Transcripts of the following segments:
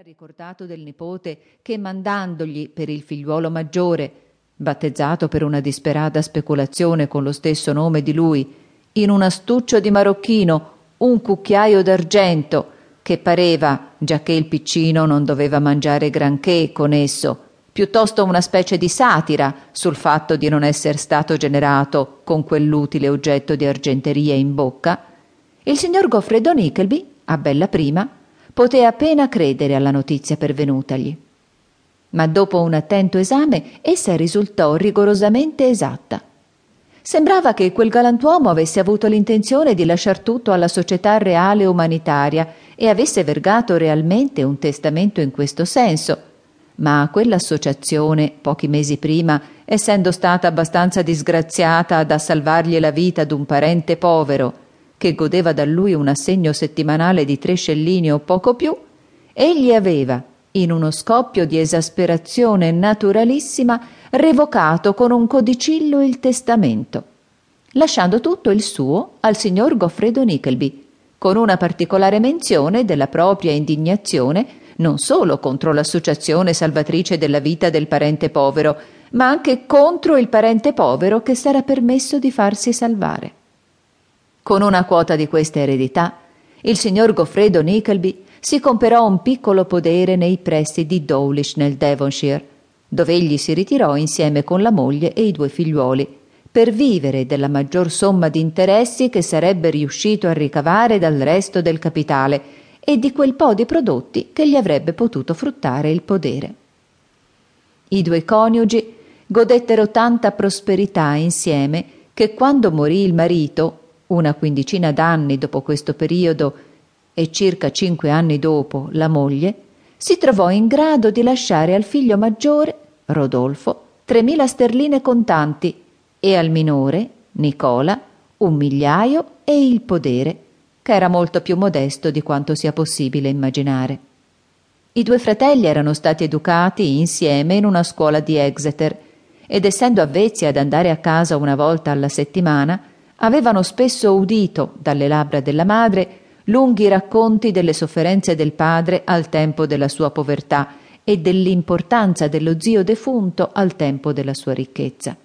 era ricordato del nipote che mandandogli per il figliuolo maggiore, battezzato per una disperata speculazione con lo stesso nome di lui, in un astuccio di marocchino un cucchiaio d'argento che pareva, giacché il piccino non doveva mangiare granché con esso, piuttosto una specie di satira sul fatto di non essere stato generato con quell'utile oggetto di argenteria in bocca, il signor Goffredo Nickleby, a bella prima, poté appena credere alla notizia pervenutagli. Ma dopo un attento esame essa risultò rigorosamente esatta. Sembrava che quel galantuomo avesse avuto l'intenzione di lasciar tutto alla società reale umanitaria e avesse vergato realmente un testamento in questo senso. Ma quell'associazione, pochi mesi prima, essendo stata abbastanza disgraziata da salvargli la vita d'un parente povero, che godeva da lui un assegno settimanale di tre scellini o poco più, egli aveva, in uno scoppio di esasperazione naturalissima, revocato con un codicillo il testamento, lasciando tutto il suo al signor Goffredo Nickleby, con una particolare menzione della propria indignazione non solo contro l'associazione salvatrice della vita del parente povero, ma anche contro il parente povero che s'era permesso di farsi salvare. Con una quota di questa eredità, il signor Goffredo Nickleby si comperò un piccolo podere nei pressi di Dawlish nel Devonshire, dove egli si ritirò insieme con la moglie e i due figliuoli, per vivere della maggior somma di interessi che sarebbe riuscito a ricavare dal resto del capitale e di quel po' di prodotti che gli avrebbe potuto fruttare il podere. I due coniugi godettero tanta prosperità insieme che quando morì il marito, una quindicina d'anni dopo questo periodo e circa cinque anni dopo la moglie, si trovò in grado di lasciare al figlio maggiore, Rodolfo, tremila sterline contanti e al minore, Nicola, un migliaio e il podere, che era molto più modesto di quanto sia possibile immaginare. I due fratelli erano stati educati insieme in una scuola di Exeter ed essendo avvezzi ad andare a casa una volta alla settimana, avevano spesso udito dalle labbra della madre lunghi racconti delle sofferenze del padre al tempo della sua povertà e dell'importanza dello zio defunto al tempo della sua ricchezza.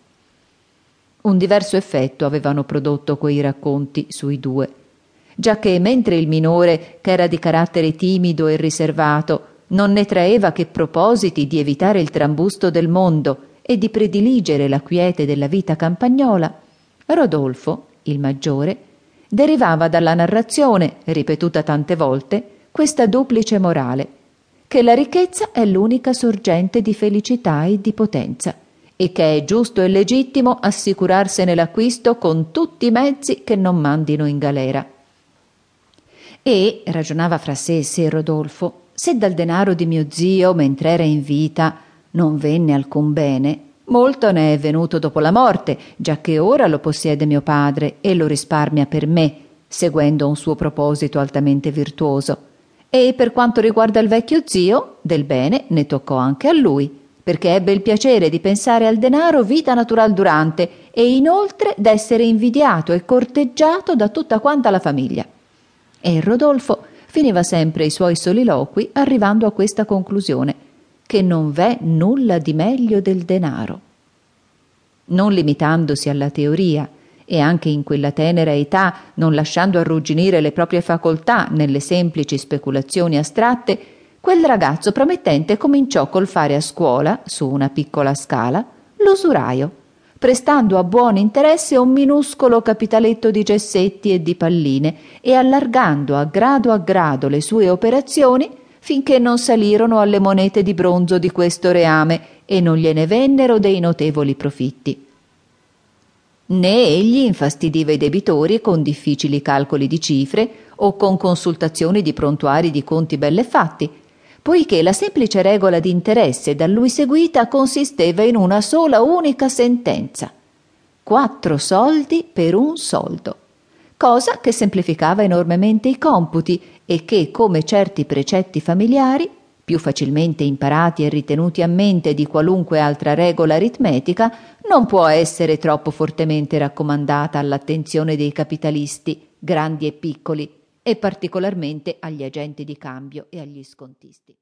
Un diverso effetto avevano prodotto quei racconti sui due, giacché mentre il minore, che era di carattere timido e riservato, non ne traeva che propositi di evitare il trambusto del mondo e di prediligere la quiete della vita campagnola, Rodolfo, il maggiore, derivava dalla narrazione, ripetuta tante volte, questa duplice morale, che la ricchezza è l'unica sorgente di felicità e di potenza, e che è giusto e legittimo assicurarsene l'acquisto con tutti i mezzi che non mandino in galera. E, ragionava fra sé se Rodolfo, se dal denaro di mio zio, mentre era in vita, non venne alcun bene, Molto ne è venuto dopo la morte, giacché ora lo possiede mio padre e lo risparmia per me, seguendo un suo proposito altamente virtuoso. E per quanto riguarda il vecchio zio, del bene ne toccò anche a lui, perché ebbe il piacere di pensare al denaro vita natural durante e inoltre d'essere invidiato e corteggiato da tutta quanta la famiglia. E Rodolfo finiva sempre i suoi soliloqui arrivando a questa conclusione che non v'è nulla di meglio del denaro. Non limitandosi alla teoria e anche in quella tenera età non lasciando arrugginire le proprie facoltà nelle semplici speculazioni astratte, quel ragazzo promettente cominciò col fare a scuola, su una piccola scala, l'usuraio, prestando a buon interesse un minuscolo capitaletto di gessetti e di palline e allargando a grado a grado le sue operazioni finché non salirono alle monete di bronzo di questo reame e non gliene vennero dei notevoli profitti. Né egli infastidiva i debitori con difficili calcoli di cifre o con consultazioni di prontuari di conti belle fatti, poiché la semplice regola di interesse da lui seguita consisteva in una sola unica sentenza quattro soldi per un soldo cosa che semplificava enormemente i computi e che, come certi precetti familiari, più facilmente imparati e ritenuti a mente di qualunque altra regola aritmetica, non può essere troppo fortemente raccomandata all'attenzione dei capitalisti, grandi e piccoli, e particolarmente agli agenti di cambio e agli scontisti.